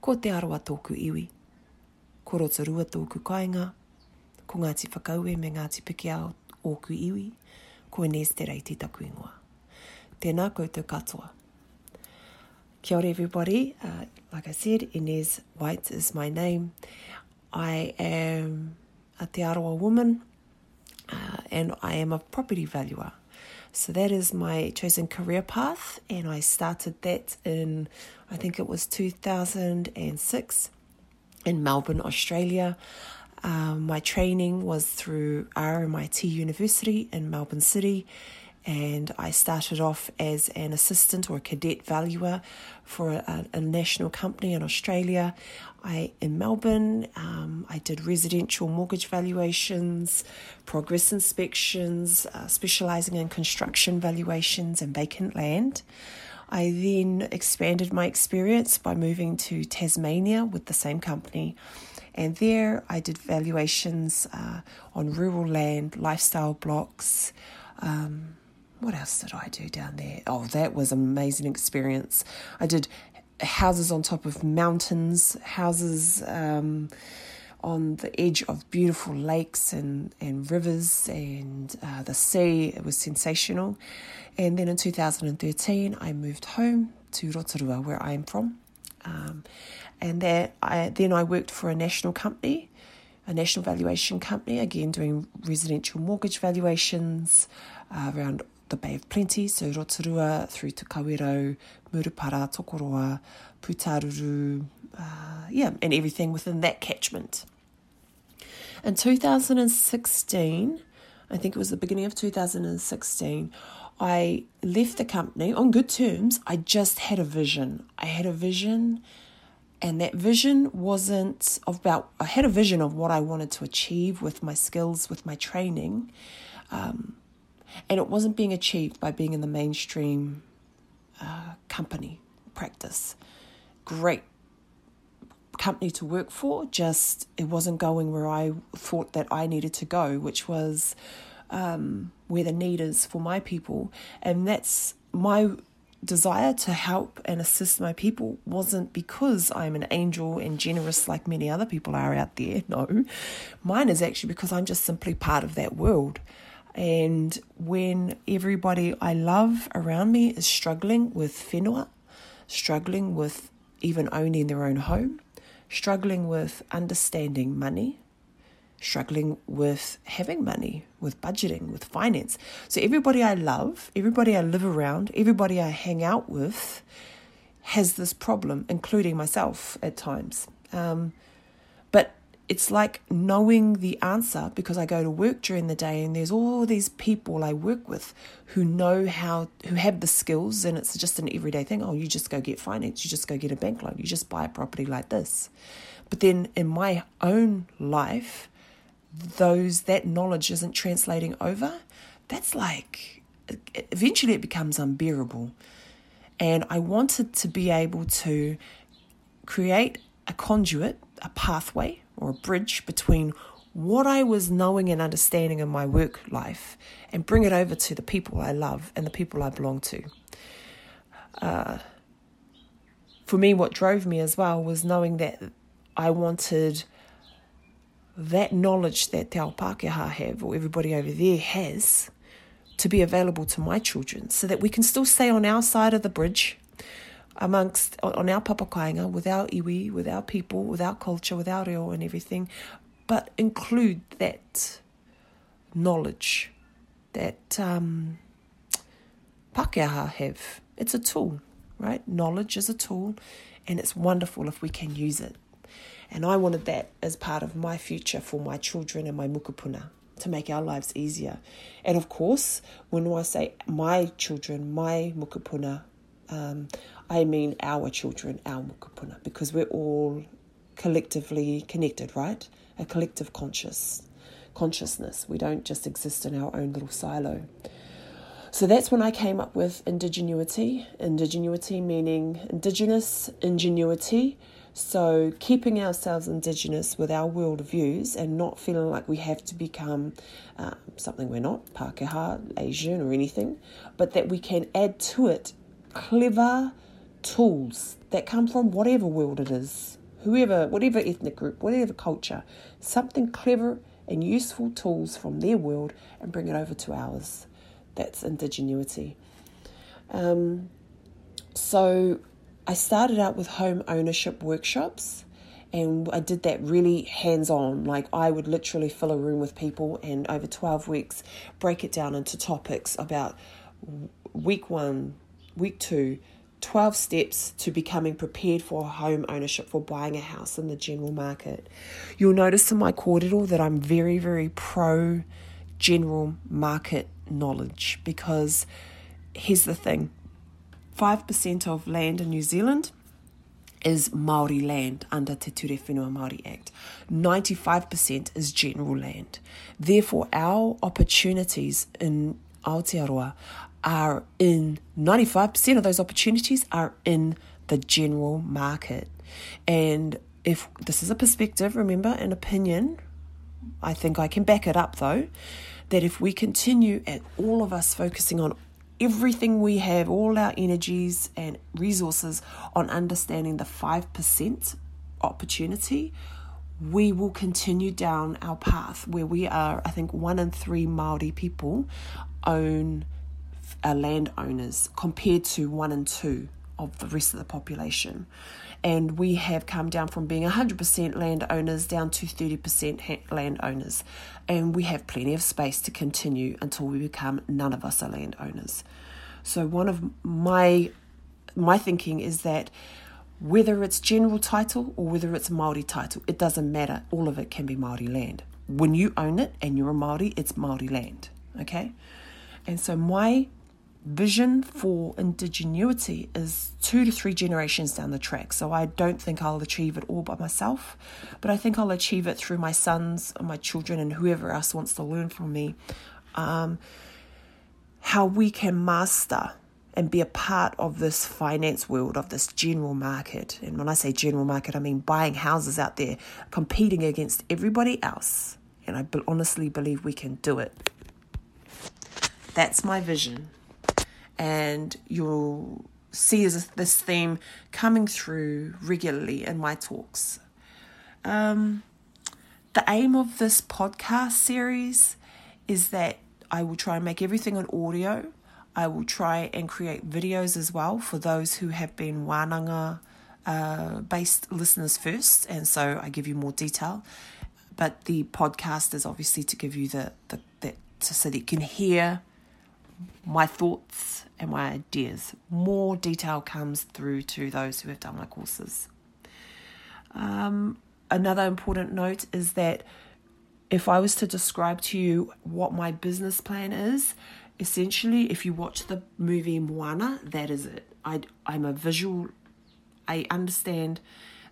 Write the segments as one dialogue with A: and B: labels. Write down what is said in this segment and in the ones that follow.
A: ko te aroa tōku iwi. Ko rotarua tōku kāinga, ko Ngāti Whakaue me Ngāti Pikiao ōku iwi, ko Inez te reiti taku ingoa. Tēnā koutou katoa. Kia ora everybody, uh, like I said, Inez White is my name. I am a Te Aroa woman uh, and I am a property valuer. So that is my chosen career path, and I started that in, I think it was 2006 in Melbourne, Australia. Um, my training was through RMIT University in Melbourne City, and I started off as an assistant or a cadet valuer for a, a national company in Australia. I in Melbourne, um, I did residential mortgage valuations, progress inspections, uh, specialising in construction valuations and vacant land. I then expanded my experience by moving to Tasmania with the same company. And there I did valuations uh, on rural land, lifestyle blocks, um, what else did I do down there? Oh, that was an amazing experience. I did houses on top of mountains, houses um, on the edge of beautiful lakes and, and rivers and uh, the sea. It was sensational. And then in 2013, I moved home to Rotorua, where I am from. Um, and there, I, then I worked for a national company, a national valuation company, again doing residential mortgage valuations uh, around the Bay of Plenty, so Rotorua through to Kawerau, Murupara, Tokoroa, Putaruru, uh, yeah, and everything within that catchment. In 2016, I think it was the beginning of 2016, I left the company on good terms. I just had a vision. I had a vision, and that vision wasn't about, I had a vision of what I wanted to achieve with my skills, with my training. Um, and it wasn't being achieved by being in the mainstream uh, company practice. Great company to work for, just it wasn't going where I thought that I needed to go, which was um, where the need is for my people. And that's my desire to help and assist my people wasn't because I'm an angel and generous like many other people are out there. No, mine is actually because I'm just simply part of that world. And when everybody I love around me is struggling with whenua, struggling with even owning their own home, struggling with understanding money, struggling with having money, with budgeting, with finance. So, everybody I love, everybody I live around, everybody I hang out with has this problem, including myself at times. Um, but it's like knowing the answer because I go to work during the day and there's all these people I work with who know how, who have the skills, and it's just an everyday thing. Oh, you just go get finance, you just go get a bank loan, you just buy a property like this. But then in my own life, those that knowledge isn't translating over. That's like eventually it becomes unbearable. And I wanted to be able to create a conduit, a pathway or a bridge between what I was knowing and understanding in my work life and bring it over to the people I love and the people I belong to. Uh, for me, what drove me as well was knowing that I wanted that knowledge that Te Ao Pākehā have, or everybody over there has, to be available to my children so that we can still stay on our side of the bridge amongst on our papakainga with our iwi, with our people, with our culture, with our reo and everything, but include that knowledge that um, Pākehā have. It's a tool, right? Knowledge is a tool, and it's wonderful if we can use it. And I wanted that as part of my future for my children and my mokopuna to make our lives easier. And of course, when I say my children, my mokopuna, um, I mean our children, our mokopuna, because we're all collectively connected, right? A collective conscious consciousness. We don't just exist in our own little silo. So that's when I came up with indigenuity. Indigenuity meaning indigenous ingenuity. So keeping ourselves indigenous with our world views and not feeling like we have to become uh, something we're not, Pākehā, Asian or anything, but that we can add to it clever tools that come from whatever world it is, whoever, whatever ethnic group, whatever culture, something clever and useful tools from their world and bring it over to ours. That's indigenuity. Um, so I started out with home ownership workshops and I did that really hands on. Like I would literally fill a room with people and over 12 weeks break it down into topics about week one, week two, 12 steps to becoming prepared for home ownership for buying a house in the general market. You'll notice in my kōrero that I'm very, very pro general market knowledge because here's the thing 5% of land in New Zealand is Maori land under the Te Ture Whenua Māori Act. 95% is general land. Therefore, our opportunities in Aotearoa are in 95% of those opportunities are in the general market. And if this is a perspective, remember, an opinion, I think I can back it up though, that if we continue at all of us focusing on everything we have, all our energies and resources on understanding the 5% opportunity, we will continue down our path where we are, I think, one in three Maori people own are landowners compared to one and two of the rest of the population. And we have come down from being 100% landowners down to 30% landowners. And we have plenty of space to continue until we become none of us are landowners. So, one of my my thinking is that whether it's general title or whether it's Maori title, it doesn't matter. All of it can be Maori land. When you own it and you're a Maori, it's Maori land. Okay, and so my vision for indigenuity is two to three generations down the track. So I don't think I'll achieve it all by myself, but I think I'll achieve it through my sons or my children and whoever else wants to learn from me. Um, how we can master and be a part of this finance world, of this general market. And when I say general market, I mean buying houses out there, competing against everybody else. And I honestly believe we can do it. That's my vision and you'll see this theme coming through regularly in my talks. Um, the aim of this podcast series is that I will try and make everything on audio. I will try and create videos as well for those who have been Wananga uh, based listeners first, and so I give you more detail. But the podcast is obviously to give you the, the that so that you can hear my thoughts and my ideas. More detail comes through to those who have done my courses. Um, another important note is that if I was to describe to you what my business plan is, essentially, if you watch the movie Moana, that is it. I, I'm a visual, I understand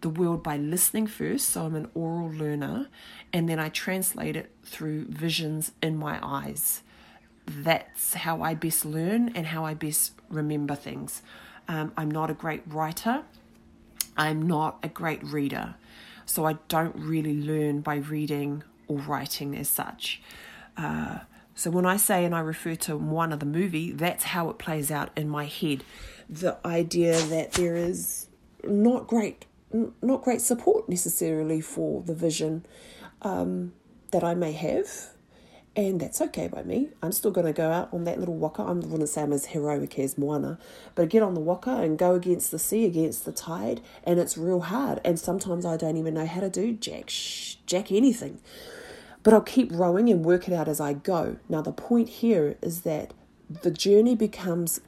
A: the world by listening first, so I'm an oral learner, and then I translate it through visions in my eyes that's how I best learn and how I best remember things. Um, I'm not a great writer, I'm not a great reader, so I don't really learn by reading or writing as such. Uh, so when I say and I refer to one of the movie, that's how it plays out in my head. The idea that there is not great, not great support necessarily for the vision um, that I may have and that's okay by me. I'm still going to go out on that little waka. I'm going to say I'm as heroic as Moana, but get on the waka and go against the sea, against the tide, and it's real hard. And sometimes I don't even know how to do jack, sh- jack anything. But I'll keep rowing and work it out as I go. Now, the point here is that the journey becomes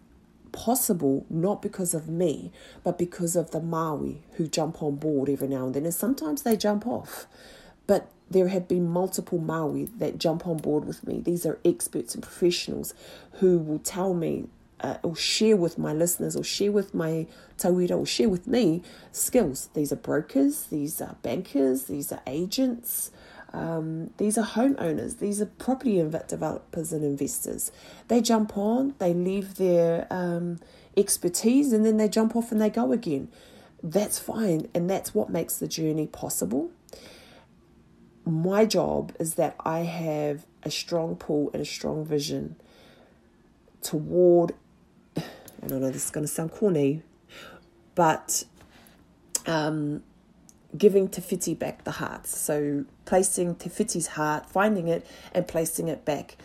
A: possible not because of me, but because of the Maui who jump on board every now and then. And sometimes they jump off. But there have been multiple Maui that jump on board with me. These are experts and professionals who will tell me uh, or share with my listeners or share with my tauira or share with me skills. These are brokers, these are bankers, these are agents, um, these are homeowners, these are property developers and investors. They jump on, they leave their um, expertise, and then they jump off and they go again. That's fine, and that's what makes the journey possible my job is that I have a strong pull and a strong vision toward, and I know this is going to sound corny, but um, giving Te Whiti back the heart. So placing Te Whiti's heart, finding it and placing it back.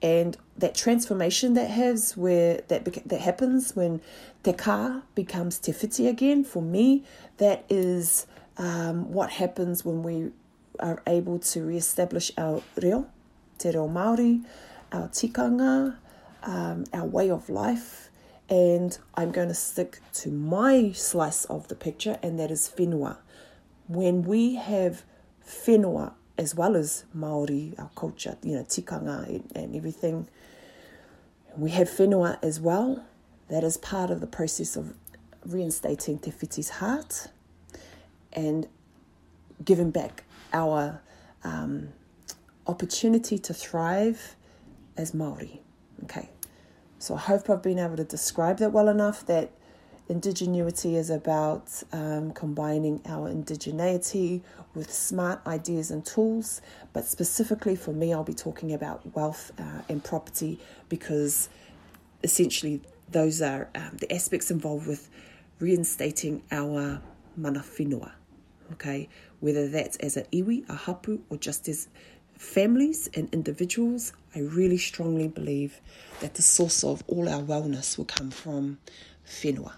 A: And that transformation that has where that that happens when te kā becomes te whiti again, for me, that is um, what happens when we are able to re-establish our reo, te reo Māori, our tikanga, um, our way of life, and I'm going to stick to my slice of the picture, and that is whenua. When we have whenua as well as Maori, our culture, you know, tikanga and, and everything, we have whenua as well. That is part of the process of reinstating Te Whiti's heart and giving back our um, opportunity to thrive as Maori. Okay, so I hope I've been able to describe that well enough that indigenuity is about um, combining our indigeneity with smart ideas and tools, but specifically for me, I'll be talking about wealth uh, and property because essentially those are um, the aspects involved with reinstating our mana whenua, okay? Whether that's as a iwi, a hapu, or just as families and individuals, I really strongly believe that the source of all our wellness will come from whenua.